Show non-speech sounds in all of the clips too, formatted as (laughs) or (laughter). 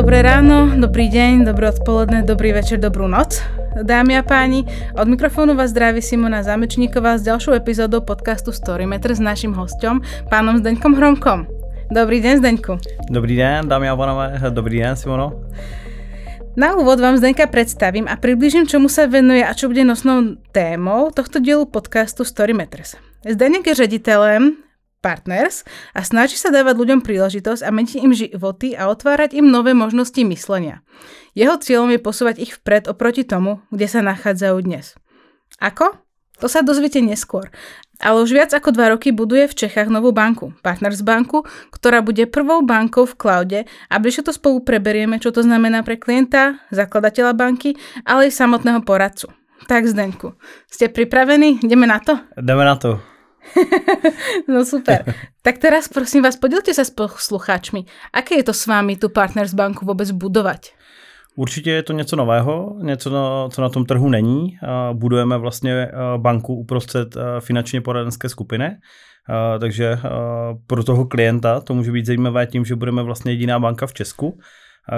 Dobré ráno, dobrý deň, dobré odpoledne, dobrý večer, dobrú noc, dámy a páni. Od mikrofónu vás zdraví Simona Zamečníková s ďalšou epizódou podcastu Storymeter s naším hostom, pánom Zdeňkom Hromkom. Dobrý deň, Zdeňku. Dobrý den, dámy a pánové, dobrý den, Simono. Na úvod vám Zdenka predstavím a približím, čomu sa venuje a čo bude nosnou témou tohto dielu podcastu Storymeters. Zdenek je rediteľem Partners a snaží sa dávať ľuďom príležitosť a meniť im životy a otvárať im nové možnosti myslenia. Jeho cieľom je posúvať ich vpred oproti tomu, kde sa nachádzajú dnes. Ako? To sa dozviete neskôr. Ale už viac ako dva roky buduje v Čechách novú banku, Partners banku, ktorá bude prvou bankou v cloude a bližšie to spolu preberieme, čo to znamená pre klienta, zakladateľa banky, ale aj samotného poradcu. Tak Zdeňku, ste pripravení? Ideme na to? Jdeme na to. (laughs) no super. Tak teraz prosím vás, podielte sa s poslucháčmi. Aké je to s vámi tu Partners banku vůbec budovat? Určitě je to něco nového, něco, co na tom trhu není. Budujeme vlastně banku uprostřed finančně poradenské skupiny, takže pro toho klienta to může být zajímavé tím, že budeme vlastně jediná banka v Česku,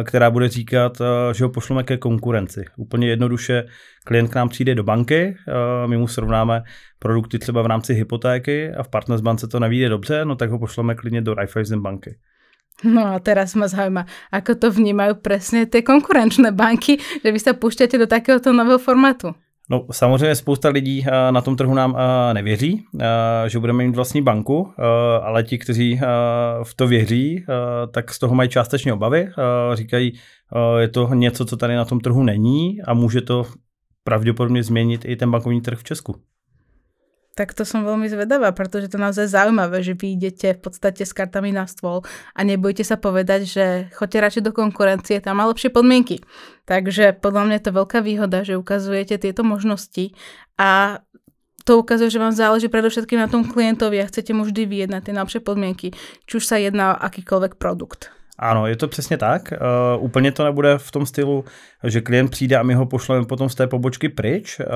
která bude říkat, že ho pošleme ke konkurenci. Úplně jednoduše klient k nám přijde do banky, my mu srovnáme produkty třeba v rámci hypotéky a v Partners bance to nevíde dobře, no tak ho pošleme klidně do Raiffeisen banky. No a teraz ma zaujíma, ako to vnímajú presne tie konkurenčné banky, že vy sa púšťate do takéhoto nového formátu. No samozřejmě spousta lidí na tom trhu nám nevěří, že budeme mít vlastní banku, ale ti, kteří v to věří, tak z toho mají částečně obavy. Říkají, je to něco, co tady na tom trhu není a může to pravděpodobně změnit i ten bankovní trh v Česku. Tak to som veľmi zvedavá, pretože to naozaj zaujímavé, že vy idete v podstate s kartami na stôl a nebojte sa povedať, že choďte radšej do konkurencie, tam má lepšie podmienky. Takže podľa mňa je to veľká výhoda, že ukazujete tieto možnosti a to ukazuje, že vám záleží predovšetkým na tom klientovi a chcete mu vždy vyjednať tie najlepšie podmienky, či už sa jedná o akýkoľvek produkt. Ano, je to přesně tak. Uh, úplně to nebude v tom stylu, že klient přijde a my ho pošleme potom z té pobočky pryč, uh,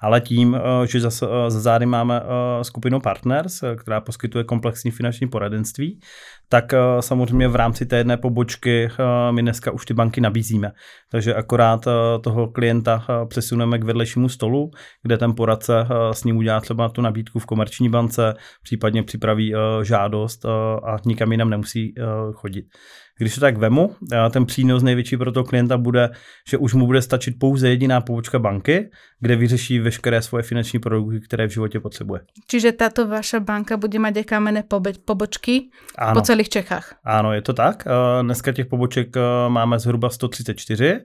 ale tím, uh, že za, uh, za zády máme uh, skupinu Partners, která poskytuje komplexní finanční poradenství, tak uh, samozřejmě v rámci té jedné pobočky uh, my dneska už ty banky nabízíme. Takže akorát uh, toho klienta přesuneme k vedlejšímu stolu, kde ten poradce s ním udělá třeba tu nabídku v komerční bance, případně připraví žádost a nikam jinam nemusí chodit. Když to tak vemu, ten přínos největší pro toho klienta bude, že už mu bude stačit pouze jediná pobočka banky, kde vyřeší veškeré svoje finanční produkty, které v životě potřebuje. Čiže tato vaša banka bude mít kamenné pobočky ano. po celých Čechách. Ano, je to tak. Dneska těch poboček máme zhruba 134.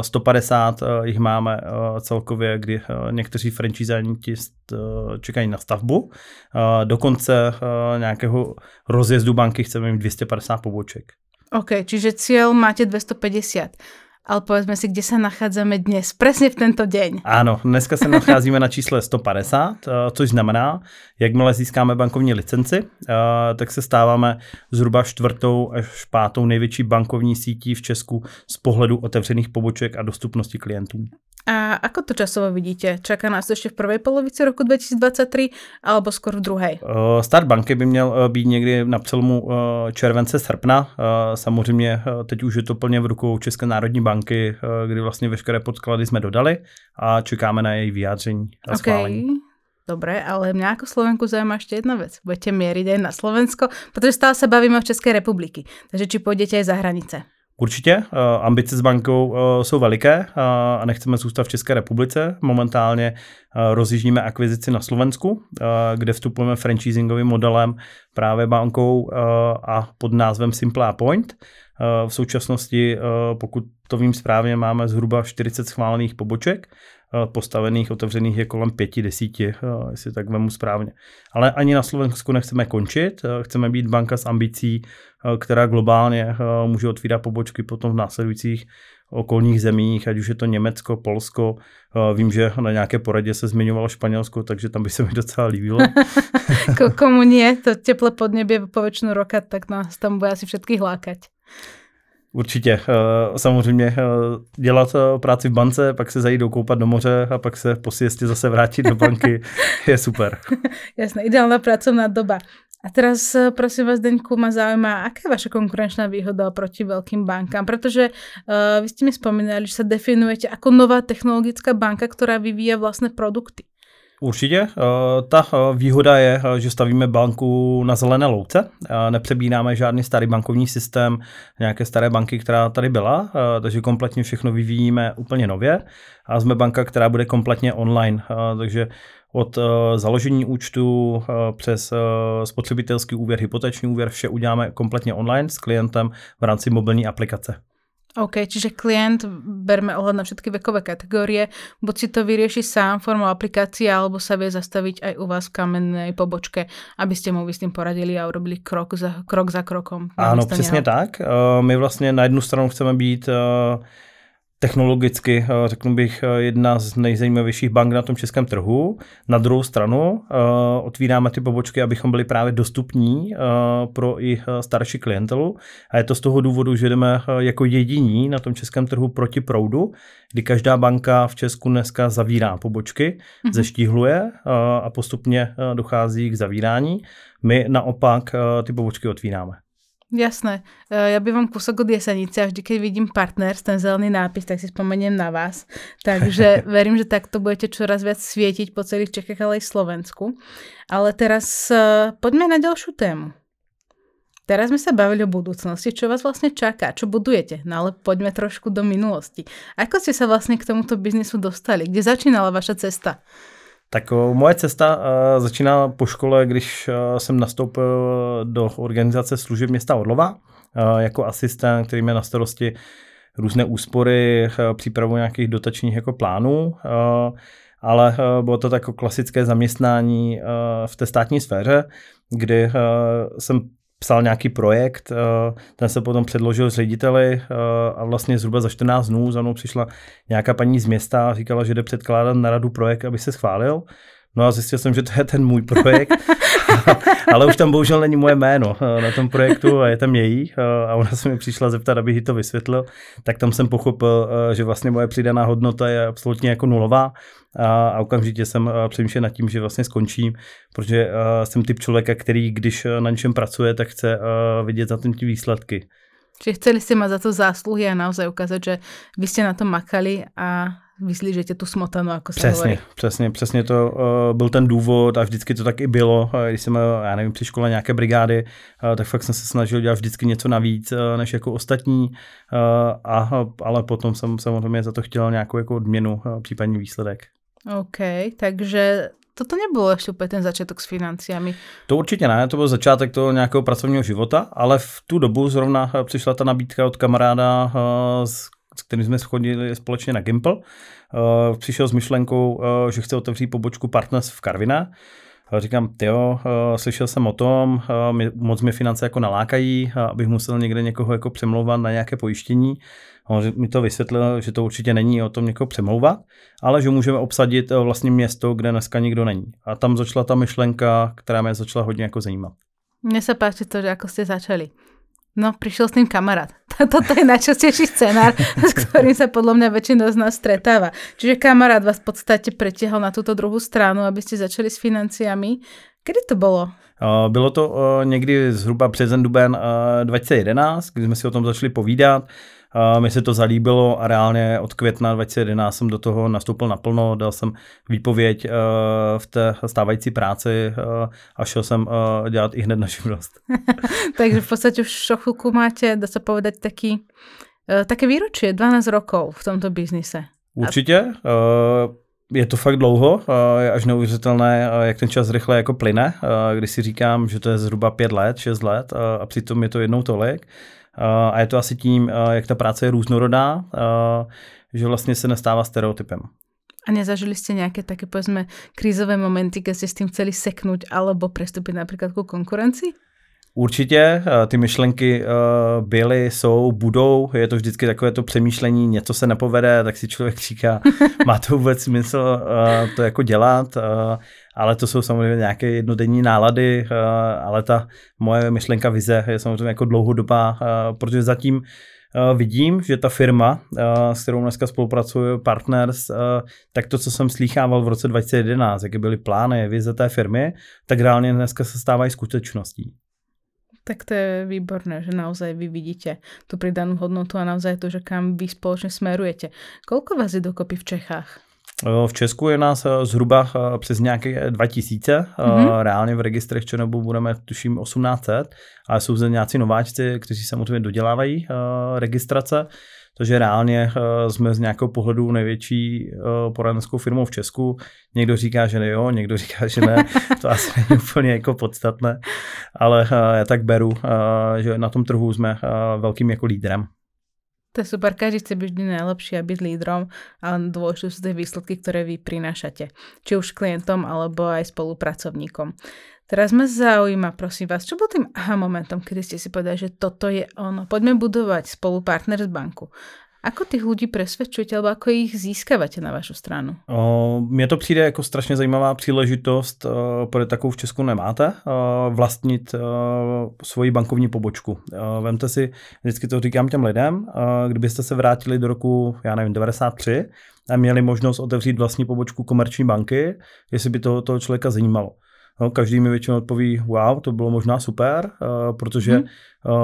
150 jich máme celkově, kdy někteří franchisáni čekají na stavbu. Do konce nějakého rozjezdu banky chceme mít 250 poboček. OK, čiže cieľ máte 250. Ale povedzme si, kde se nacházíme dnes, přesně v tento den. Ano, dneska se nacházíme na čísle 150, eh, což znamená, jakmile získáme bankovní licenci, eh, tak se stáváme zhruba čtvrtou až pátou největší bankovní sítí v Česku z pohledu otevřených poboček a dostupnosti klientů. A ako to časovo vidíte? Čaká nás to ještě v prvej polovici roku 2023 alebo skoro v druhé? Uh, start banky by měl být někdy na přelomu července, srpna. Samozřejmě teď už je to plně v rukou České národní banky, kdy vlastně veškeré podklady jsme dodali a čekáme na její vyjádření a schválení. Okay. Dobre, ale mňa ako Slovenku zaujíma ešte jedna vec. Budete mieriť aj na Slovensko, protože stále sa bavíme o České republiky. Takže či pôjdete aj za hranice? Určitě. Eh, ambice s bankou eh, jsou veliké eh, a nechceme zůstat v České republice. Momentálně rozjíždíme akvizici na Slovensku, kde vstupujeme franchisingovým modelem právě bankou a pod názvem Simple Point. V současnosti, pokud to vím správně, máme zhruba 40 schválených poboček postavených, otevřených je kolem pěti, desíti, eh, jestli tak vemu správně. Ale ani na Slovensku nechceme končit, eh, chceme být banka s ambicí, která globálně může otvírat pobočky potom v následujících okolních zemích, ať už je to Německo, Polsko. Vím, že na nějaké poradě se zmiňovalo Španělsko, takže tam by se mi docela líbilo. Komu nie, to teplé podnebie po většinu roka, tak nás tam bude asi všetkých lákať. Určitě. Eh, samozřejmě eh, dělat eh, práci v bance, pak se zajít koupat do moře a pak se po siestě zase vrátit do banky (laughs) je super. (laughs) Jasné, ideálna pracovná doba. A teraz prosím vás, Deňku, ma zaujíma, aká je vaša konkurenčná výhoda proti veľkým bankám? Pretože uh, vy ste mi spomínali, že sa definujete ako nová technologická banka, ktorá vyvíja vlastné produkty. Určitě. Eh, ta eh, výhoda je, eh, že stavíme banku na zelené louce. Nepřebíráme žádný starý bankovní systém nějaké staré banky, která tady byla, takže kompletně všechno vyvíjíme úplně nově. A jsme banka, která bude kompletně online, takže od založení účtu přes spotřebitelský úvěr, hypoteční úvěr, vše uděláme kompletně online s klientem v rámci mobilní aplikace. OK, čiže klient, berme ohľad na všetky vekové kategórie, buď si to vyrieši sám formou aplikácie, alebo sa vie zastaviť aj u vás v kamennej pobočke, aby ste mu s tým poradili a urobili krok za, krok za krokom. Ano, přesně tak. Uh, my vlastně na jednu stranu chceme být uh, technologicky, eh, řeknu bych, eh, jedna z nejzajímavějších bank na tom českém trhu. Na druhou stranu eh, otvíráme ty pobočky, abychom byli právě dostupní pro i starší klientelu. A je to z toho důvodu, že jdeme jako jediní na tom českém trhu proti proudu, kdy každá banka v Česku dneska zavírá pobočky, mm-hmm. zeštíhluje a postupně dochází k zavírání. My naopak ty pobočky otvíráme. Jasné. E, ja bývam kúsok od Jesenice a vždy, keď vidím partners, ten zelený nápis, tak si spomeniem na vás. Takže (laughs) verím, že takto budete čoraz viac svietiť po celých Čechách, ale aj Slovensku. Ale teraz e, poďme na ďalšiu tému. Teraz sme sa bavili o budúcnosti, čo vás vlastne čaká, čo budujete, no ale poďme trošku do minulosti. Ako ste sa vlastne k tomuto biznisu dostali? Kde začínala vaša cesta? Tak moje cesta uh, začíná po škole, když uh, jsem nastoupil do organizace služeb města Orlova jako asistent, který má na starosti různé úspory, přípravu nějakých dotačních jako plánů, ale bylo to tako klasické zaměstnání v té státní sféře, kdy jsem psal nějaký projekt, eh, ten se potom předložil řediteli eh, a vlastně zhruba za 14 dnů za mnou přišla nějaká paní z města a říkala, že jde předkládat na radu projekt, aby se schválil. No a zjistil jsem, že to je ten můj projekt, (laughs) (laughs) ale už tam bohužel není moje jméno eh, na tom projektu a je tam její eh, a ona se mi přišla zeptat, abych jí to vysvětlil, tak tam jsem pochopil, eh, že vlastně moje přidaná hodnota je absolutně jako nulová a, a okamžitě jsem přemýšlel nad tím, že vlastně skončím, protože jsem typ člověka, který když na něčem pracuje, tak chce vidět za tím ty výsledky. Čiže chceli ste mať za to zásluhy a naozaj ukázať, že vy ste na to makali a vyslížete tu smotanu, jako se přesně, hovorí. Přesně, přesně to uh, byl ten důvod a vždycky to tak i bylo. Když jsem, já nevím, při škole nějaké brigády, uh, tak fakt jsem se snažil dělat vždycky něco navíc, uh, než jako ostatní, uh, a, ale potom jsem samozřejmě za to chtěl nějakou jako odměnu, uh, případně výsledek. OK, takže toto nebylo ještě úplně ten začátek s financiami. To určitě ne, to byl začátek toho nějakého pracovního života, ale v tu dobu zrovna přišla ta nabídka od kamaráda, s s kterým jsme schodili společně na Gimple. Uh, přišel s myšlenkou, uh, že chce otevřít pobočku Partners v Karviné. Uh, říkám, jo, slyšel jsem o tom, moc mi finance jako nalákají, abych musel někde někoho jako přemlouvat na nějaké pojištění. On mi to vysvětlil, že to určitě není o tom někoho přemlouvat, ale že můžeme obsadit vlastně město, kde dneska nikdo není. A tam začala ta myšlenka, která mě začala hodně jako zajímat. Mně se páči to, že jako jste začali. No, prišiel s tým kamarát. (laughs) Toto je najčastejší scenár, s ktorým sa podľa mňa väčšina z nás stretáva. Čiže kamarát vás v podstate pretiahol na túto druhú stranu, aby ste začali s financiami. Kedy to bylo? Bylo to někdy zhruba březen duben 2011, kdy jsme si o tom začali povídat. Mi se to zalíbilo a reálně od května 2011 jsem do toho nastoupil naplno, dal jsem výpověď v té stávající práci a šel jsem dělat i hned na živnost. (laughs) Takže v podstatě už chvilku máte, dá se povedať, taký, také výročí, 12 rokov v tomto biznise. Určitě. Je to fakt dlouho, je až neuvěřitelné, jak ten čas rychle jako plyne, když si říkám, že to je zhruba pět let, šest let a přitom je to jednou tolik. A je to asi tím, jak ta práce je různorodá, že vlastně se nestává stereotypem. A nezažili ste nejaké také, povedzme, krízové momenty, keď ste s tým chceli seknúť alebo prestúpiť napríklad ku konkurencii? Určitě, ty myšlenky byly, jsou, budou, je to vždycky takové to přemýšlení, něco se nepovede, tak si člověk říká, (laughs) má to vůbec smysl to jako dělat, ale to jsou samozřejmě nějaké jednodenní nálady, ale ta moje myšlenka vize je samozřejmě jako dlouhodobá, protože zatím vidím, že ta firma, s kterou dneska spolupracuju, Partners, tak to, co jsem slýchával v roce 2011, jaké byly plány, vize té firmy, tak reálně dneska se stávají skutečností. Tak to je výborné, že naozaj vy vidíte tu pridanú hodnotu a naozaj to, že kam vy spoločne smerujete. Koľko vás je dokopy v Čechách? V Česku je nás eh, zhruba eh, přes nějaké 2000, mm-hmm. reálně v registrech Černobu budeme tuším 1800, ale jsou zde nějací nováčci, kteří samozřejmě dodělávají registrace, takže reálně jsme z nějakého pohledu největší poradenskou firmou v Česku. Někdo říká, že ne jo, někdo říká, že ne, (laughs) to asi není úplně jako podstatné, ale já tak beru, že na tom trhu jsme velkým jako lídrem. To je super, každý chce byť vždy najlepší a byť lídrom, ale dôležité sú tie výsledky, ktoré vy prinášate. Či už klientom, alebo aj spolupracovníkom. Teraz ma zaujíma, prosím vás, čo bol tým aha momentom, kedy ste si povedali, že toto je ono. Poďme budovať spolupartner z banku. Ako těch lidí presvedčujete, alebo ako ich získáváte na vašu stranu? Mně to přijde jako strašně zajímavá příležitost, protože takovou v Česku nemáte, vlastnit svoji bankovní pobočku. Vemte si, vždycky to říkám těm lidem, kdybyste se vrátili do roku, já nevím, 93 a měli možnost otevřít vlastní pobočku komerční banky, jestli by to toho člověka zajímalo. No, každý mi většinou odpoví, wow, to bylo možná super, uh, protože hmm.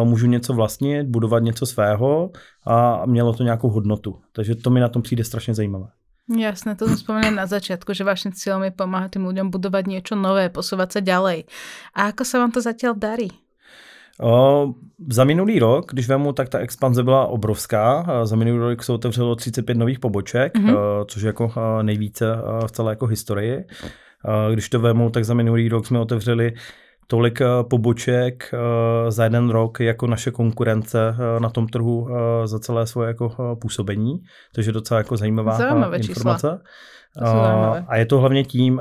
uh, můžu něco vlastnit, budovat něco svého a mělo to nějakou hodnotu. Takže to mi na tom přijde strašně zajímavé. Jasné, to som spomenul na začiatku, že vaším cieľom je pomáhať tým ľuďom budovať niečo nové, posúvať sa ďalej. A ako sa vám to zatiaľ darí? O, za minulý rok, když vemu, tak ta expanze byla obrovská. Za minulý rok se otevřelo 35 nových poboček, mm-hmm. což je jako nejvíce v celé jako historii. Když to vemu, tak za minulý rok jsme otevřeli tolik eh, poboček eh, za jeden rok jako naše konkurence eh, na tom trhu za celé svoje jako působení, takže docela jako zajímavá Zajímavé informace. A je to hlavně tím,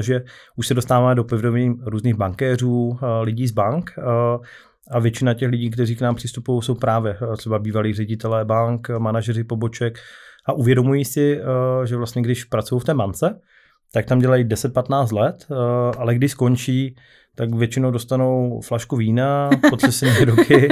že už se dostáváme do pevnovým různých bankéřů, lidí z bank a většina těch lidí, kteří k nám přistupují, jsou právě třeba bývalí ředitelé bank, manažeři poboček a uvědomují si, že vlastně když pracují v té bance, tak tam dělají 10-15 let, eh, ale když skončí, tak většinou dostanou flašku vína, potřesení ruky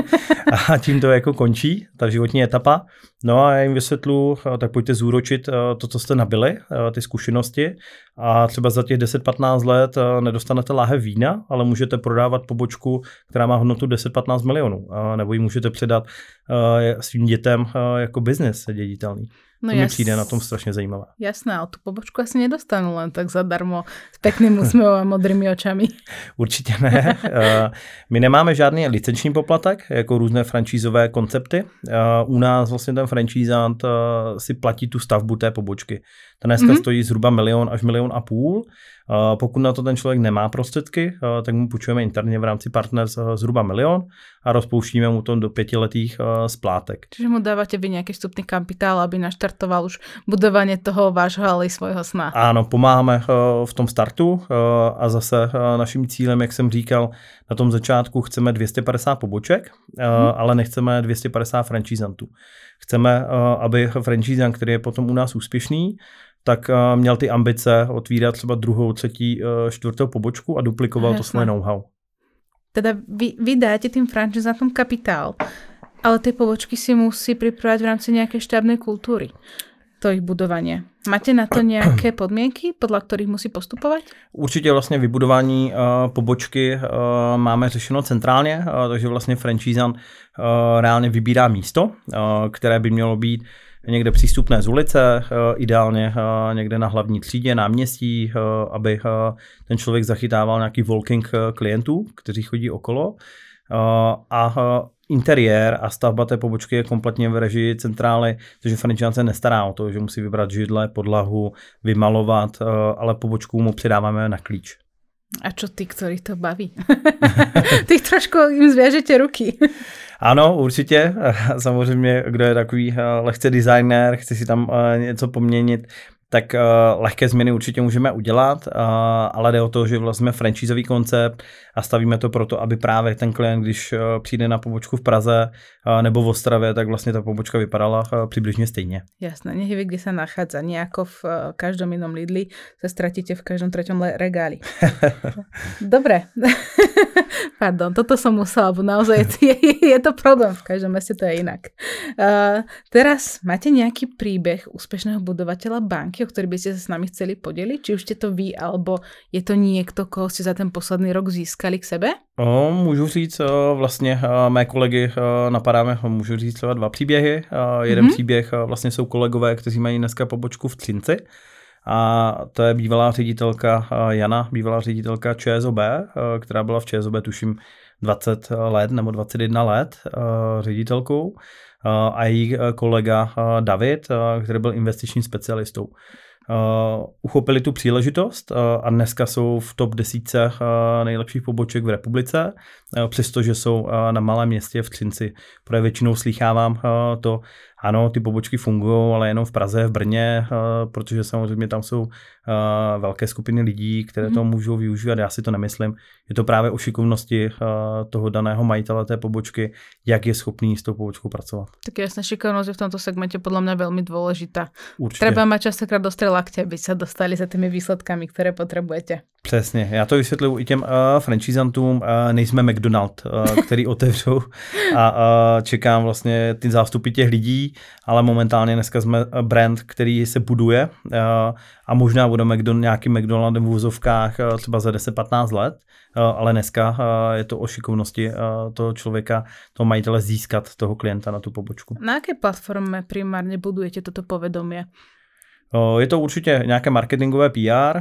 a tím to jako končí, ta životní etapa. No a já jim vysvětlu, eh, tak pojďte zúročit eh, to, co jste nabili, ty zkušenosti a třeba za těch 10-15 let nedostanete láhev vína, ale můžete prodávat pobočku, která má hodnotu 10-15 milionů, nebo ji můžete předat svým dětem jako biznis děditelný. No to jas... mi přijde na tom strašně zajímavé. Jasné, ale tu pobočku asi nedostanu len tak zadarmo s pekným úsměvem a modrými očami. (laughs) Určitě ne. Eh, my nemáme žádný licenční poplatek, jako různé francízové koncepty. Eh, u nás vlastně ten francízant eh, si platí tu stavbu té pobočky. Ta dneska mm-hmm. stojí zhruba milion až milion a půl. Pokud na to ten člověk nemá prostředky, tak mu půjčujeme interně v rámci Partners zhruba milion a rozpouštíme mu to do pětiletých splátek. Čiže mu dáváte vy nějaký vstupný kapitál, aby naštartoval už budování toho vášho, ale i svojho sna. Ano, pomáháme v tom startu a zase naším cílem, jak jsem říkal, na tom začátku chceme 250 poboček, hmm. ale nechceme 250 franchisantů. Chceme, aby franchisant, který je potom u nás úspěšný, tak uh, měl ty ambice otvírat třeba druhou, třetí, uh, čtvrtou pobočku a duplikoval Jasne. to svoje know-how. Teda vy, vy dáte tým franchizátom kapitál, ale ty pobočky si musí připravit v rámci nějaké štábnej kultury to ich budování. Máte na to nějaké podmínky, podle kterých musí postupovat? Určitě vlastně vybudování uh, pobočky uh, máme řešeno centrálně, uh, takže vlastně franchisant uh, reálně vybírá místo, uh, které by mělo být někde přístupné z ulice, ideálně někde na hlavní třídě, náměstí, aby ten člověk zachytával nějaký walking klientů, kteří chodí okolo. A interiér a stavba té pobočky je kompletně v režii centrály, takže franchise se nestará o to, že musí vybrat židle, podlahu, vymalovat, ale pobočku mu předáváme na klíč. A čo ty, ktorých to baví? (laughs) ty trošku jim zvěžete ruky. (laughs) Ano, určitě. (laughs) Samozřejmě, kdo je takový eh, lehce designer, chce si tam eh, něco poměnit, tak uh, lehké změny určitě můžeme udělat, uh, ale jde o to, že vlastně franchízový koncept a stavíme to proto, aby právě ten klient, když uh, přijde na pobočku v Praze uh, nebo v Ostravě, tak vlastně ta pobočka vypadala uh, přibližně stejně. Jasné, nech vie, kde se nachádza. Nejako v uh, každom jinom Lidli se ztratíte v každom treťom regáli. (laughs) Dobre. (laughs) Pardon, toto som musela, bo naozaj je, je, je to problém. V každom meste to je inak. Uh, teraz máte nejaký príbeh úspešného budovateľa banky, o ktorý by ste sa s nami chceli podeliť? Či už ste to vy, alebo je to niekto, koho ste za ten posledný rok získali k sebe? O, můžu říct, o, vlastně o, mé kolegy o, napadáme, můžu říct třeba dva příběhy. O, jeden mm-hmm. příběh o, vlastně jsou kolegové, kteří mají dneska pobočku v Třinci. A to je bývalá ředitelka Jana, bývalá ředitelka ČSOB, která byla v ČSOB tuším 20 let nebo 21 let ředitelkou a její kolega David, který byl investičním specialistou. Uchopili tu příležitost a dneska jsou v top desítce uh, nejlepších poboček v republice, přestože jsou na malém městě v Třinci. Protože většinou slýchávám to, ano, ty pobočky fungují, ale jenom v Praze, v Brně, uh, protože samozřejmě tam jsou uh, velké skupiny lidí, které to mhm. můžou využívat. Já si to nemyslím. Je to právě o šikovnosti uh, toho daného majitele té pobočky, jak je schopný s tou pobočkou pracovat. Tak jasná šikovnost je v tomto segmente podle mě velmi důležitá. Určitě. Treba mať častokrát dostat lakte, aby se dostali za těmi výsledkami, které potřebujete. Přesně, já to vysvětluji i těm uh, franchisantům, uh, nejsme McDonald, uh, který otevřou (laughs) a uh, čekám vlastně ty zástupy těch lidí, ale momentálně dneska jsme brand, který se buduje uh, a možná budeme McDonald, nějaký McDonaldem v úzovkách uh, třeba za 10-15 let, ale dneska je to o šikovnosti toho člověka, toho majitele získat toho klienta na tu pobočku. Na jaké platformě primárně budujete toto povědomí? Je to určitě nějaké marketingové PR.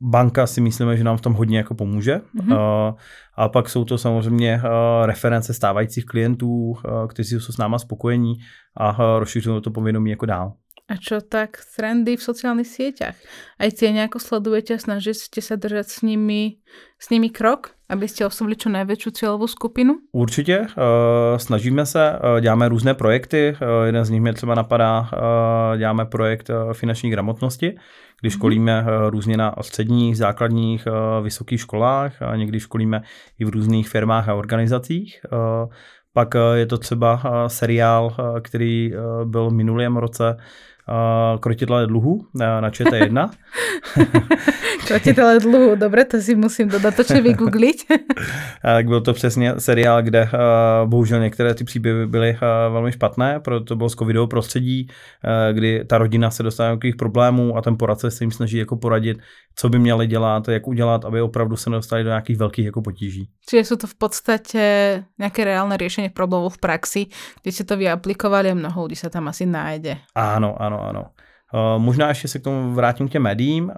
Banka si myslíme, že nám v tom hodně jako pomůže. Mm-hmm. A pak jsou to samozřejmě reference stávajících klientů, kteří jsou s náma spokojení a rozšiřují to povědomí jako dál. A čo tak trendy v sociálnych sieťach? Aj tie nejako sledujete a snažíte sa držať s nimi, s nimi krok, aby ste oslovili čo největší cílovou skupinu? Určitě, uh, snažíme se, uh, děláme různé projekty, uh, jeden z nich mě třeba napadá, děláme projekt finanční gramotnosti, kdy mhm. školíme různě na středních, základních, vysokých školách a někdy školíme i v různých firmách a organizacích. Pak je to třeba seriál, který byl v minulém roce uh, krotidle dluhu na, na ČT1. (laughs) krotidle dluhu, dobře, to si musím dodatočně vygoogliť. tak (laughs) byl to přesně seriál, kde uh, bohužel některé ty příběhy byly uh, velmi špatné, protože to bylo z covidového prostředí, uh, kdy ta rodina se dostala do nějakých problémů a ten poradce se jim snaží jako poradit, co by měli dělat, jak udělat, aby opravdu se nedostali do nějakých velkých jako potíží. Čiže jsou to v podstatě nějaké reálné řešení problémů v praxi, kde se to vyaplikovali a mnoho lidí se tam asi najde. Ano, ano, ano. Uh, možná ještě se k tomu vrátím k těm médiím. Uh,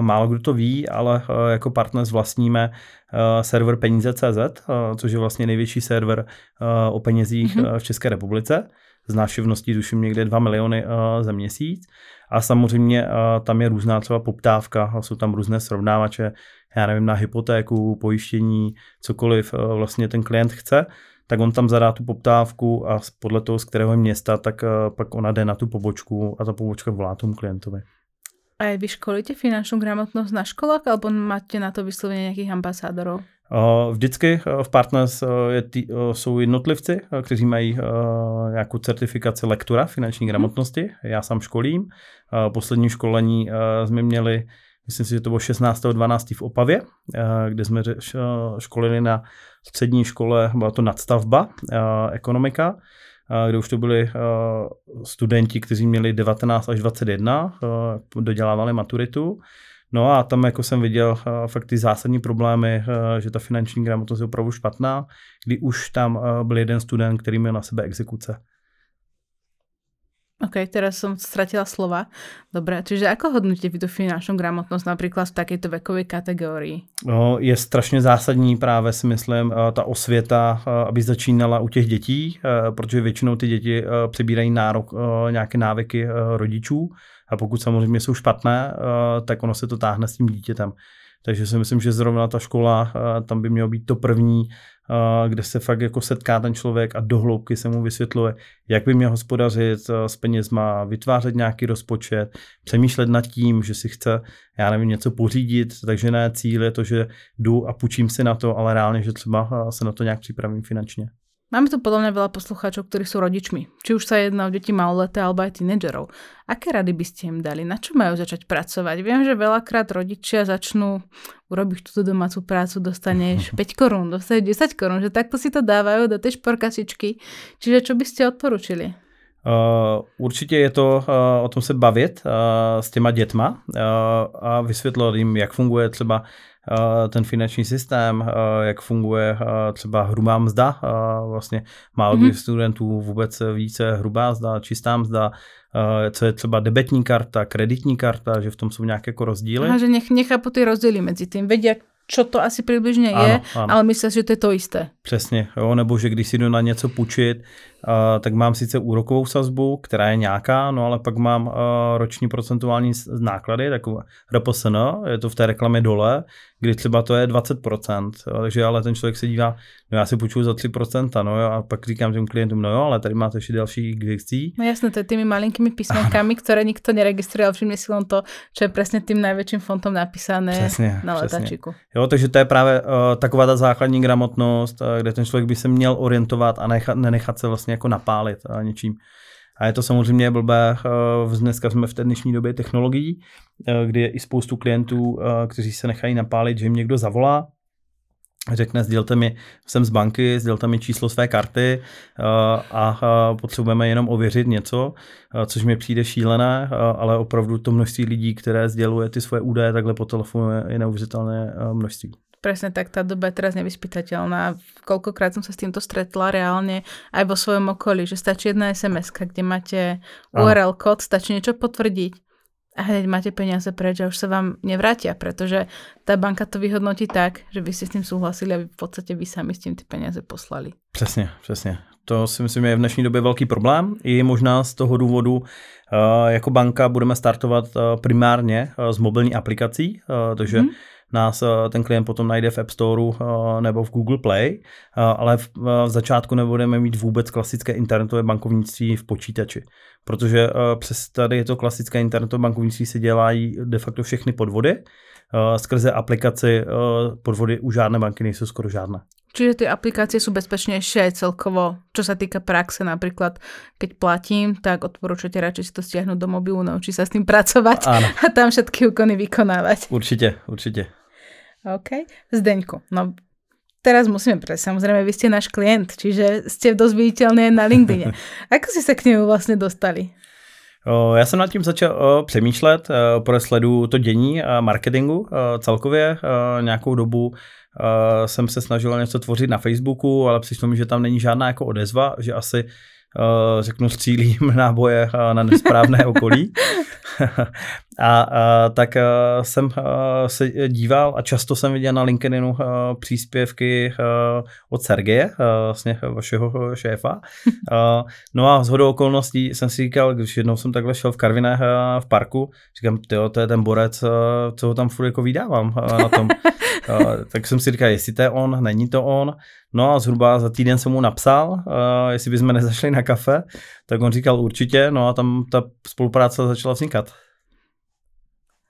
málo kdo to ví, ale uh, jako partner vlastníme server peníze.cz, což je vlastně největší server o penězích mm-hmm. v České republice. Z návštěvností tuším někde 2 miliony za měsíc. A samozřejmě tam je různá třeba poptávka, jsou tam různé srovnávače, já nevím, na hypotéku, pojištění, cokoliv vlastně ten klient chce tak on tam zadá tu poptávku a podle toho, z kterého města, tak eh, pak ona jde na tu pobočku a ta pobočka volá tomu klientovi. A vy školíte finančnou gramotnost na školách, alebo máte na to vysloveně nějakých ambasádorů? Vždycky eh, v Partners eh, jsou jednotlivci, kteří mají nějakou certifikaci lektora finanční mhm. gramotnosti. Já sám školím. Poslední školení jsme měli, myslím si, že to bylo 16.12. v Opavě, kde jsme školili na střední škole, byla to nadstavba, eh, ekonomika, eh, kde už to byli eh, studenti, kteří měli 19 až 21, dodělávali maturitu. No a tam jako jsem viděl fakt ty zásadní problémy, že ta finanční gramotnost je opravdu špatná, kdy už tam byl jeden student, který měl na sebe exekuce. OK, teraz som stratila slova. Dobre, čiže ako hodnotíte vy tu finančnou gramotnost například v takejto vekové kategorii? No, je strašně zásadní právě si myslím eh, ta osvěta, eh, aby začínala u těch dětí, eh, protože většinou ty děti přebírají nárok nějaké návyky rodičů a pokud samozřejmě jsou špatné, tak ono se to táhne s tím dítětem. Takže si myslím, že zrovna ta škola, tam by mělo být to první, kde se fakt jako setká ten člověk a dohloubky se mu vysvětluje, jak by měl hospodařit s penězma, vytvářet nějaký rozpočet, přemýšlet nad tím, že si chce, já nevím, něco pořídit, takže ne cíl je to, že jdu a půjčím si na to, ale reálně, že třeba se na to nějak připravím finančně. Máme tu podľa mňa veľa poslucháčov, ktorí sú rodičmi. Či už sa jedná o deti maloleté alebo aj tínedžerov. Aké rady by ste im dali? Na čo majú začať pracovať? Viem, že veľakrát rodičia začnú urobiť túto domácu prácu, dostaneš (laughs) 5 korún, dostaneš 10 korún, že takto si to dávajú do tej šporkasičky. Čiže čo by ste odporučili? Uh, určitě je to uh, o tom se bavit uh, s těma dětma uh, a vysvětlovat jim, jak funguje třeba ten finanční systém, eh, jak funguje eh, třeba hrubá mzda. Vlastně málo mm-hmm. studentů vůbec více hrubá mzda, čistá mzda, co je třeba debetní karta, kreditní karta, že v tom jsou nějaké jako rozdíly. Aha, že nech, nechápu ty rozdíly mezi tím. Vědí, čo to asi přibližně je, ano, ano. ale myslím, že to je to jisté. Přesně, jo, nebo že když si jdu na něco půjčit, tak mám sice úrokovou sazbu, která je nějaká, no ale pak mám roční procentuální náklady, taková RPSN, je to v té reklamě dole, kdy třeba to je 20%, jo, takže ale ten člověk se dívá, no já si půjčuju za 3%, no jo, a pak říkám těm klientům, no jo, ale tady máte ještě další věcí. No jasné, to je tými malinkými písmenkami, (laughs) které nikto neregistruje, ale všimne si len to, čo je přesně tím největším fontom napísané přesně, na letačiku. Jo, takže to je právě uh, taková ta základní gramotnost, uh, kde ten člověk by se měl orientovat a nechat, nenechat se vlastně jako napálit uh, něčím. A je to samozřejmě blbé, dneska jsme v té dnešní době technologií, kdy je i spoustu klientů, kteří se nechají napálit, že jim někdo zavolá, řekne, sdělte mi, jsem z banky, sdělte mi číslo své karty a potřebujeme jenom ověřit něco, což mi přijde šílené, ale opravdu to množství lidí, které sděluje ty svoje údaje takhle po telefonu je neuvěřitelné množství. Presne tak, tá doba je teraz nevyspytateľná. Koľkokrát som sa s týmto stretla reálne aj vo svojom okolí, že stačí jedna sms kde máte URL kód, stačí niečo potvrdiť a hneď máte peniaze preč a už sa vám nevrátia, pretože tá banka to vyhodnotí tak, že vy ste s tým súhlasili a v podstate vy sami s tím ty peniaze poslali. Přesně, přesně. To si myslím je v dnešní době velký problém. I možná z toho důvodu jako banka budeme startovat primárně z mobilní aplikací, takže hmm nás eh, ten klient potom najde v App Store eh, nebo v Google Play, eh, ale v, v začátku nebudeme mít vůbec klasické internetové bankovnictví v počítači, protože přes tady to klasické internetové bankovnictví se dělají de facto všechny podvody, skrze aplikaci podvody u žádné banky nejsou skoro žádné. Čiže ty aplikácie sú bezpečnejšie aj celkovo, čo sa týka praxe napríklad, keď platím, tak odporúčate radšej si to stiahnuť do mobilu, naučiť sa s tým pracovať Áno. a tam všetky úkony vykonávať. Určite, určite. OK. Zdeňko, no teraz musíme prejsť. Samozrejme, vy ste náš klient, čiže ste dosť viditeľní na LinkedIne. (laughs) Ako si sa k němu vlastně dostali? Já jsem nad tím začal přemýšlet, pro sledu to dění marketingu celkově nějakou dobu jsem se snažil něco tvořit na Facebooku, ale přišlo mi, že tam není žádná jako odezva, že asi řeknu střílím (laughs) náboje na nesprávné okolí. (laughs) a, a tak a, jsem a, se díval a často jsem viděl na LinkedInu a, příspěvky a, od Sergeje, a, vlastně vašeho šéfa. (laughs) A, no a z hodou okolností jsem si říkal, když jednou jsem takhle šel v Karviné v parku, říkám, tyjo, to je ten borec, a, co ho tam furt jako vydávám a, na tom. A, tak jsem si říkal, jestli to je on, není to on. No a zhruba za týden jsem mu napsal, uh, jestli bychom nezašli na kafe, tak on říkal určitě, no a tam ta spolupráce začala vznikat.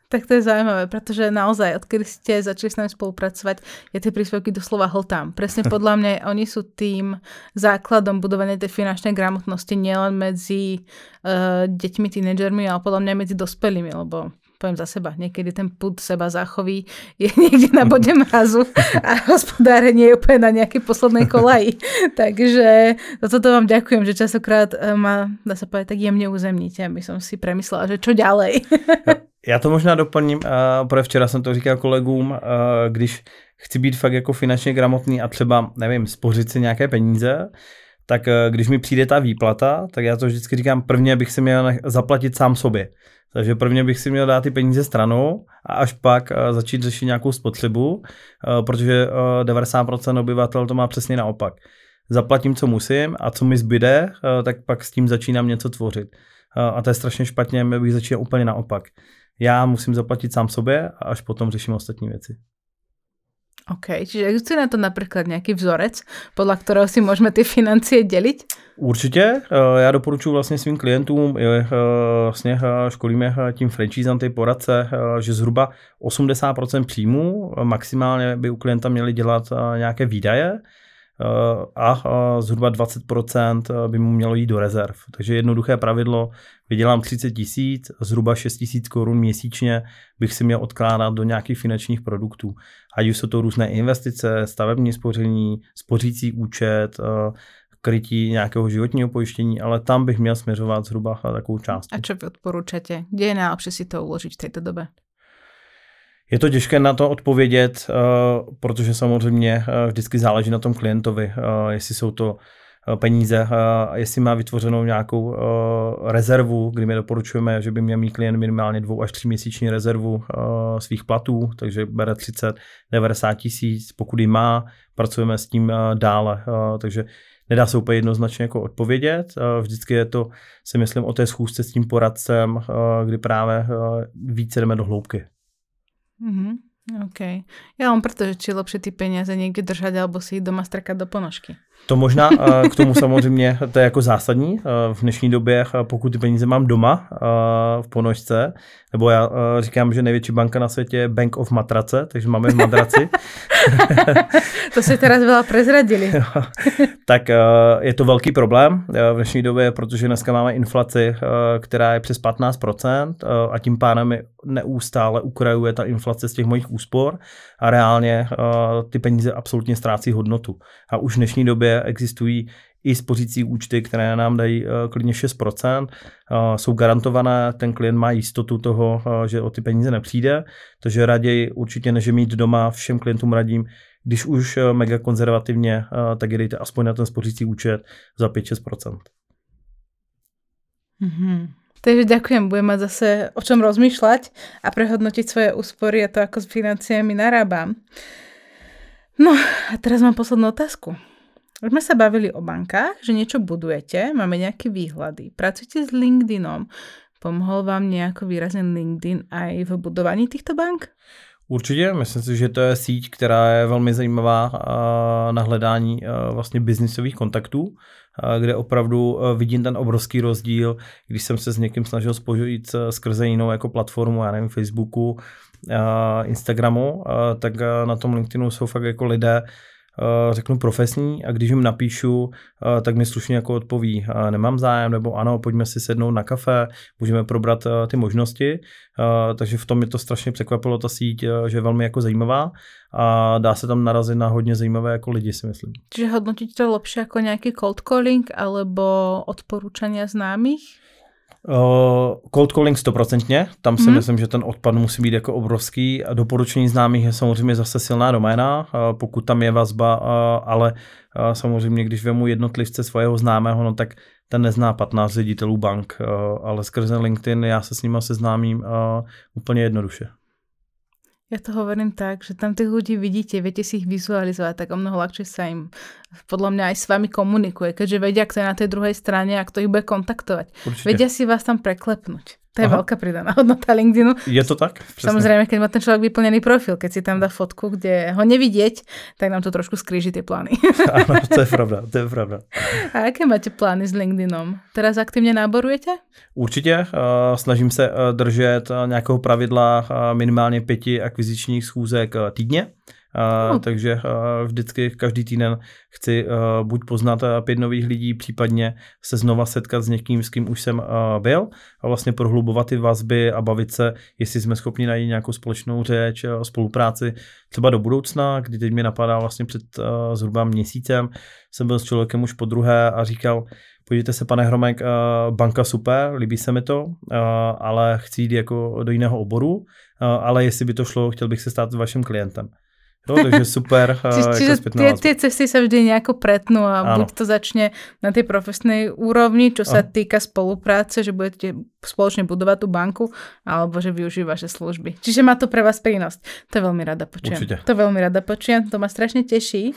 Tak to je zaujímavé, pretože naozaj, odkedy ste začali s nami spolupracovať, ja tie príspevky doslova hltám. Presne (laughs) podľa mňa oni sú tým základom budovania tej finančnej gramotnosti nielen medzi uh, deťmi, tínedžermi, ale podľa mňa medzi dospelými, lebo poviem za seba, niekedy ten put seba záchový (laughs) je niekde na bode mrazu a hospodárenie je úplne na nejakej poslednej kolaji. (laughs) Takže za toto vám ďakujem, že časokrát eh, ma, dá sa povedať, tak jemne uzemníte, aby som si premyslela, že čo ďalej. Já (laughs) to možná doplním, uh, protože včera jsem to říkal kolegům, uh, když chci být fakt jako finančně gramotný a třeba, nevím, spořit si nějaké peníze, tak uh, když mi přijde ta výplata, tak já to vždycky říkám, prvně bych si měl zaplatit sám sobě. Takže prvně bych si měl dát ty peníze stranou a až pak uh, začít řešit nějakou spotřebu, uh, protože uh, 90% obyvatel to má přesně naopak. Zaplatím, co musím a co mi zbyde, tak pak s tím začínám něco tvořit. A to je strašně špatně, bych začínal úplně naopak. já musím zaplatit sám sobě a až potom řeším ostatní věci. OK, čiže existuje na to například nějaký vzorec, podle kterého si můžeme ty financie dělit? Určitě. Eh, já doporučuji vlastně svým klientům, eh, vlastně eh, školíme tím franchisem ty poradce, že zhruba 80% příjmů maximálně by u klienta měli dělat nějaké výdaje, a zhruba 20% by mu mělo jít do rezerv. Takže jednoduché pravidlo, vydělám 30 tisíc, zhruba 6 tisíc korun měsíčně bych si měl odkládat do nějakých finančních produktů. Ať už jsou to různé investice, stavební spoření, spořící účet, krytí nějakého životního pojištění, ale tam bych měl směřovat zhruba takovou část. A co vy odporučáte? Kde je nejlepší si to uložit v této době? Je to těžké na to odpovědět, eh, protože samozřejmě eh, vždycky záleží na tom klientovi, eh, jestli jsou to peníze, jestli má vytvořenou nějakou rezervu, kdy my doporučujeme, že by měl mít klient minimálně dvou až tři měsíční rezervu svých platů, takže bere 30, 90 tisíc, pokud ji má, pracujeme s tím dále, takže nedá se úplně jednoznačně jako odpovědět. Vždycky je to, si myslím, o té schůzce s tím poradcem, kdy právě více jdeme do hloubky. Mm-hmm. OK. Já mám proto, že či lepšie ty peníze někde držet, alebo si jít doma strkat do ponožky. To možná, k tomu samozřejmě, to je jako zásadní v dnešní době, pokud ty peníze mám doma v ponožce, nebo já říkám, že největší banka na světě je Bank of Matrace, takže máme v madraci. (laughs) to si teraz veľa prezradili. tak je to velký problém v dnešní době, protože dneska máme inflaci, která je přes 15% a tím pádem neustále ukrajuje ta inflace z těch mojich úspor a reálně ty peníze absolutně ztrácí hodnotu. A už v dnešní době existují i spořící účty, které nám dají uh, klidně 6%, uh, jsou garantované, ten klient má jistotu toho, že o ty peníze nepřijde, takže raději určitě než mít doma, všem klientům radím, když už mega konzervativně, tak dejte aspoň na ten spořící účet za 5-6%. Mm-hmm. Takže ďakujem, budem mať zase o čom rozmýšľať a prehodnotiť svoje úspory a to, ako s financiami narábam. No a teraz mám poslednú otázku. Už sme sa bavili o bankách, že niečo budujete, máme nejaké výhľady, pracujete s LinkedInom. Pomohl vám nějak výrazně LinkedIn i v budování těchto bank? Určitě, myslím si, že to je síť, která je velmi zajímavá na hledání vlastně biznisových kontaktů, kde opravdu vidím ten obrovský rozdíl, když jsem se s někým snažil spojit skrze jinou jako platformu, já nevím, Facebooku, Instagramu, tak na tom LinkedInu jsou fakt jako lidé, řeknu profesní a když jim napíšu, eh, tak mi slušně jako odpoví, eh, nemám zájem, nebo ano, pojďme si sednout na kafe, můžeme probrat ty možnosti, takže v tom mě to strašně překvapilo ta síť, že je velmi jako zajímavá a dá se tam narazit na hodně zajímavé jako lidi, si myslím. Čiže hodnotíte to lepší jako nějaký cold calling alebo odporučení známých? Uh, cold calling stoprocentně, tam si hmm. myslím, že ten odpad musí být jako obrovský. A doporučení známých je samozřejmě zase silná doména, uh, pokud tam je vazba, uh, ale uh, samozřejmě, když vemu jednotlivce svého známého, no tak ten nezná 15 ředitelů bank, uh, ale skrze LinkedIn já se s nimi seznámím uh, úplně jednoduše. Ja to hovorím tak, že tam tých ľudí vidíte, viete si ich vizualizovať, tak o mnoho ľahšie sa im podľa mňa aj s vami komunikuje, keďže vedia, kto je na tej druhej strane a kto ich bude kontaktovať. Určite. Vedia si vás tam preklepnúť. To je Aha. veľká pridaná hodnota LinkedInu. Je to tak? Přesně. Samozřejmě, keď má ten člověk vyplněný profil, keď si tam dá fotku, kde ho nevidieť, tak nám to trošku skríži ty plány. (laughs) ano, to je pravda, to je pravda. A jaké máte plány s LinkedInom? Teraz aktivně náborujete? Určitě. Uh, snažím se uh, držet uh, nějakého pravidla minimálně pěti akvizičních schůzek týdně. Uh, no. Takže uh, vždycky každý týden chci uh, buď poznat pět nových lidí, případně se znova setkat s někým, s kým už jsem uh, byl a vlastně prohlubovat ty vazby a bavit se, jestli jsme schopni najít nějakou společnou řeč, spolupráci třeba do budoucna, kdy teď mi napadá vlastně před zhruba měsícem, jsem byl s člověkem už po druhé a říkal, podívejte se, pane Hromek, banka super, líbí se mi to, ale chci jít jako do jiného oboru, ale jestli by to šlo, chtěl bych se stát vaším klientem. No, takže super. (laughs) Čiže, čiže tie, tie cesty sa vždy nejako pretnú a ano. buď to začne na tej profesnej úrovni, čo sa ano. týka spolupráce, že budete spoločne budovať tú banku, alebo že využijú vaše služby. Čiže má to pre vás prínos. To je veľmi rada počujem. Určite. To veľmi rada počujem, to ma strašne teší.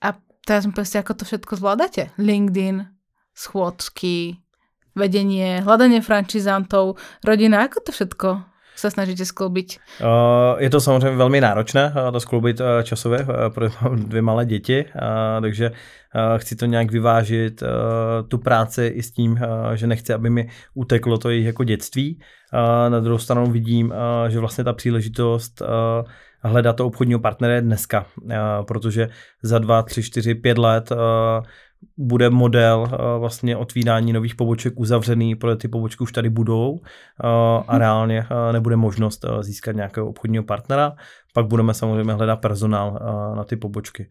A teraz mi povedzte, ako to všetko zvládate. LinkedIn, schôdzky, vedenie, hľadanie francizantov, rodina, ako to všetko se snažíte skloubit? Je to samozřejmě velmi náročné to skloubit časově, protože mám (laughs) dvě malé děti, takže chci to nějak vyvážit, tu práci i s tím, že nechci, aby mi uteklo to jejich jako dětství. Na druhou stranu vidím, že vlastně ta příležitost hledat to obchodního partnera je dneska, protože za dva, tři, čtyři, pět let bude model vlastně otvírání nových poboček uzavřený, protože ty pobočky už tady budou a mhm. reálně nebude možnost získat nějakého obchodního partnera. Pak budeme samozřejmě hledat personál na ty pobočky.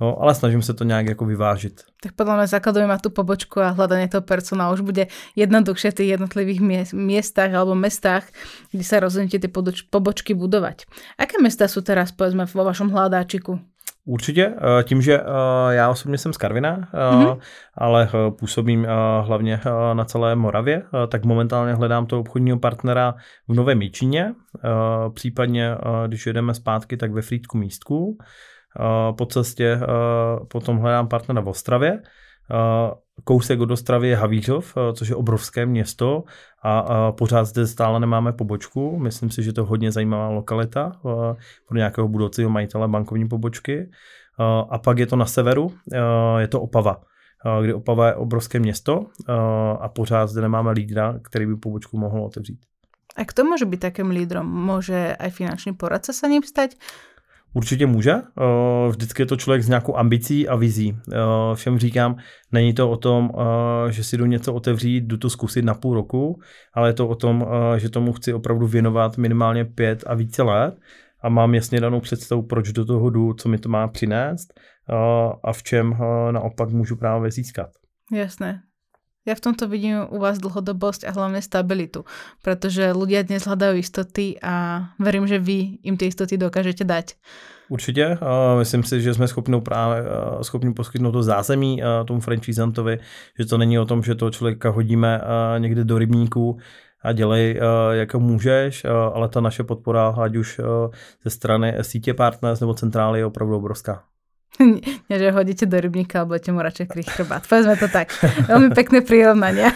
Jo, ale snažím se to nějak jako vyvážit. Tak podle mě základově má tu pobočku a hledání toho personálu už bude jednoduchšie v těch jednotlivých městách alebo mestách, kde se rozhodnete ty pobočky budovat. Aké města jsou teraz, povedzme, vo vašom hledáčiku? Určitě, eh, tím, že eh, já osobně jsem z Karvina, mm-hmm. ale působím hlavně na celé Moravě, tak momentálně hledám toho obchodního partnera v Novém Míčině, případně když jedeme zpátky, tak ve Frýdku Místku. Po cestě potom hledám partnera v Ostravě. Kousek od Ostravy je Havířov, což je obrovské město a pořád zde stále nemáme pobočku. Myslím si, že to je hodně zajímavá lokalita pro nějakého budoucího majitele bankovní pobočky. A pak je to na severu, je to Opava kdy Opava je obrovské město a pořád zde nemáme lídra, který by pobočku mohl otevřít. A kdo může být takým lídrom? Může aj finanční poradce se ním stať? Určitě může. Eh, vždycky je to člověk s nějakou ambicí a vizí. Eh, všem říkám, není to o tom, eh, že si jdu něco otevřít, jdu to zkusit na půl roku, ale je to o tom, že tomu chci opravdu věnovat minimálně pět a více let a mám jasně danou představu, proč do toho jdu, co mi to má přinést a v čem naopak můžu právě získat. Jasné. Ja v tomto vidím u vás dlhodobosť a hlavne stabilitu, pretože ľudia dnes hľadajú istoty a verím, že vy im tie istoty dokážete dať. Určitě. Myslím si, že jsme schopni právě schopni poskytnout to zázemí tomu franchisantovi, že to není o tom, že toho člověka hodíme někde do rybníku a dělej, jak můžeš, ale ta naše podpora, ať už ze strany sítě partners nebo centrály, je opravdu obrovská. Nie, že hodíte do rybníka a budete mu radšej kryť chrbát. Povedzme to tak. Veľmi pekné prirovnania.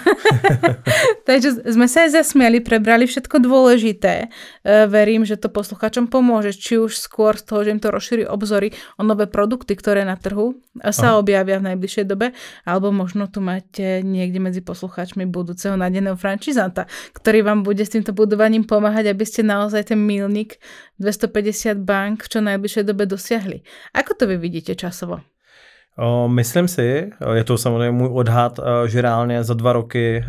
(laughs) Takže sme sa aj zasmiali, prebrali všetko dôležité. E, verím, že to posluchačom pomôže, či už skôr z toho, že im to rozšíri obzory o nové produkty, ktoré na trhu sa Aha. objavia v najbližšej dobe, alebo možno tu máte niekde medzi posluchačmi budúceho nádeného frančizanta, ktorý vám bude s týmto budovaním pomáhať, aby ste naozaj ten milník 250 bank v čo najbližšej dobe dosiahli. Ako to vy vidíte časovo? O, myslím si, je to samozřejmě můj odhad, že reálně za dva roky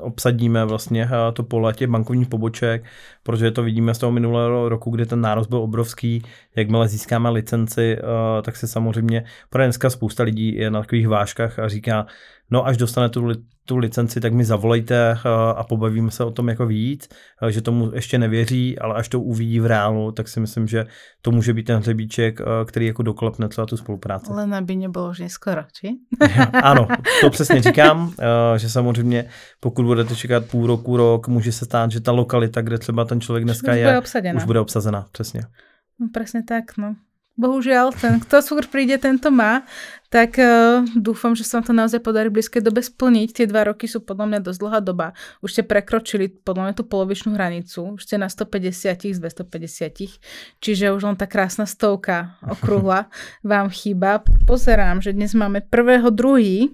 obsadíme vlastně to pole těch bankovních poboček, protože to vidíme z toho minulého roku, kdy ten nárost byl obrovský. Jakmile získáme licenci, tak se samozřejmě, pro dneska spousta lidí je na takových vážkách a říká, no až dostane tu, tu licenci, tak mi zavolejte eh, a pobavíme se o tom jako víc, eh, že tomu ještě nevěří, ale až to uvidí v reálu, tak si myslím, že to může být ten hřebíček, eh, který jako doklepne celá tu spolupráci. Len aby nebylo už skoro, či? (laughs) ano, to přesně říkám, že samozřejmě pokud budete čekat půl roku, rok, může se stát, že ta lokalita, kde třeba ten člověk dneska už je, bude už bude obsazená, přesně. No, přesně tak, no bohužiaľ, ten, kto skôr (laughs) príde, tento má, tak uh, dúfam, že sa vám to naozaj podarí v blízkej dobe splniť. Tie dva roky sú podľa mňa dosť dlhá doba. Už ste prekročili podľa mňa tú polovičnú hranicu. Už ste na 150 z 250. Čiže už len tá krásna stovka (laughs) okrúhla vám chýba. Pozerám, že dnes máme 1.2.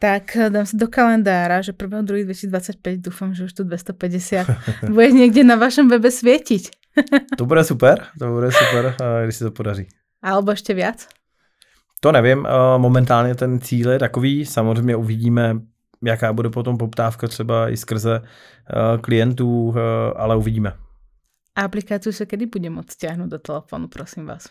Tak eh, dám si do kalendára, že 1.2.2025 dúfam, že už tu (laughs) 250 bude niekde na vašom webe svietiť. to bude super, to bude super, když se to podaří. A alebo ještě viac? To nevím, momentálně ten cíl je takový, samozřejmě uvidíme, jaká bude potom poptávka třeba i skrze klientů, ale uvidíme. A aplikaci se kdy bude moct stáhnout do telefonu, prosím vás?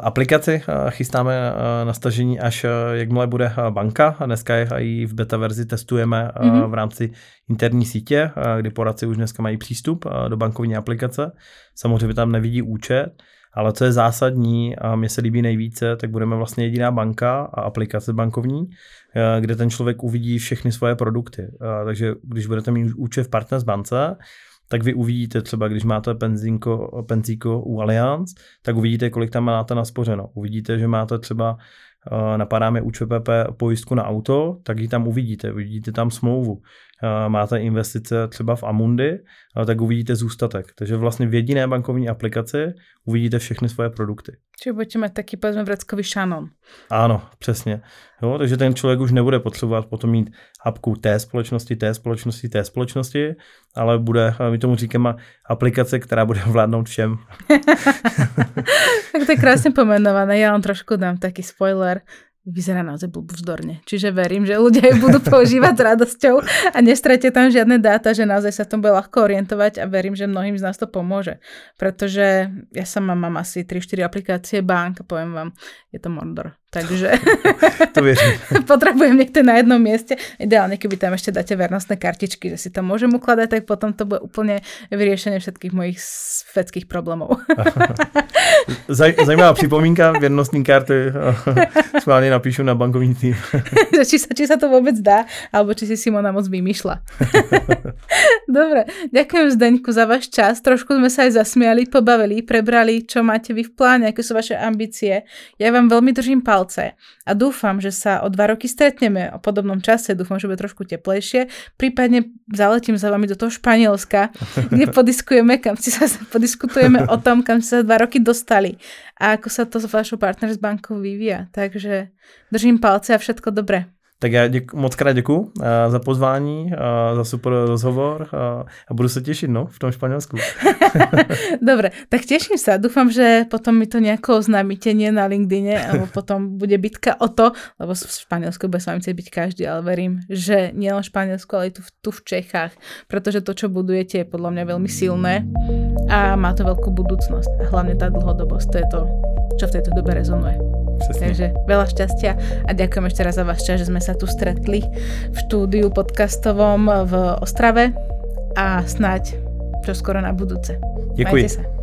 Aplikaci chystáme na stažení až jakmile bude banka. Dneska je i v beta verzi testujeme mm-hmm. v rámci interní sítě, kdy poradci už dneska mají přístup do bankovní aplikace. Samozřejmě tam nevidí účet, ale co je zásadní a mně se líbí nejvíce, tak budeme vlastně jediná banka a aplikace bankovní, kde ten člověk uvidí všechny svoje produkty. Takže když budete mít účet v Partners bance, tak vy uvidíte třeba, když máte penzínko, penzíko u Allianz, tak uvidíte, kolik tam máte naspořeno. Uvidíte, že máte třeba napadáme u ČPP pojistku na auto, tak ji tam uvidíte. Uvidíte tam smlouvu. Máte investice třeba v Amundi, tak uvidíte zůstatek. Takže vlastně v jediné bankovní aplikaci uvidíte všechny svoje produkty. Čiže budete mít taky, povedzme, vreckový šanon. Ano, přesně. Jo, takže ten člověk už nebude potřebovat potom mít apku té společnosti, té společnosti, té společnosti, ale bude, my tomu říkáme, aplikace, která bude vládnout všem. (laughs) tak to je krásně pomenované. Já vám trošku dám taký spoiler vyzerá naozaj vzdorne. Čiže verím, že ľudia ju budú používať s radosťou a nestrate tam žiadne dáta, že naozaj sa tom bude ľahko orientovať a verím, že mnohým z nás to pomôže. Pretože ja sama mám asi 3-4 aplikácie bank a poviem vám, je to Mordor. Takže (laughs) to (laughs) potrebujem niekde na jednom mieste. Ideálne, keby tam ešte dáte vernostné kartičky, že si to môžem ukladať, tak potom to bude úplne vyriešenie všetkých mojich svetských problémov. (laughs) Zaj, zajímavá připomínka, věrnostní karty schválně napíšu na bankovní tým. či, sa, či sa to vôbec dá, alebo či si Simona moc vymýšľa. Dobre, ďakujem Zdeňku za váš čas. Trošku sme sa aj zasmiali, pobavili, prebrali, čo máte vy v pláne, aké sú vaše ambície. Ja vám veľmi držím palce palce a dúfam, že sa o dva roky stretneme o podobnom čase, dúfam, že bude trošku teplejšie, prípadne zaletím za vami do toho Španielska, kde (laughs) podiskujeme, kam si sa (laughs) podiskutujeme o tom, kam sa dva roky dostali a ako sa to s vašou partner s bankou vyvíja. Takže držím palce a všetko dobré. Tak já děku, moc krát děkuji uh, za pozvání, uh, za super rozhovor uh, a budu se těšit no, v tom Španělsku. (laughs) (laughs) Dobre, tak těším se. Doufám, že potom mi to nějakou oznámíte nie na LinkedIne, alebo potom bude bitka o to, lebo v Španělsku bude s chcieť byť každý, ale verím, že nielen v Španělsku, ale i tu, tu v Čechách, protože to, čo budujete, je podľa mňa veľmi silné a má to veľkú budúcnosť. A hlavne tá dlhodobosť, to je to, čo v tejto dobe rezonuje. Přesně. Takže veľa šťastia a ďakujem ešte raz za váš čas, že sme sa tu stretli v štúdiu podcastovom v Ostrave a snáď čo skoro na budúce. Děkuji. Majte sa.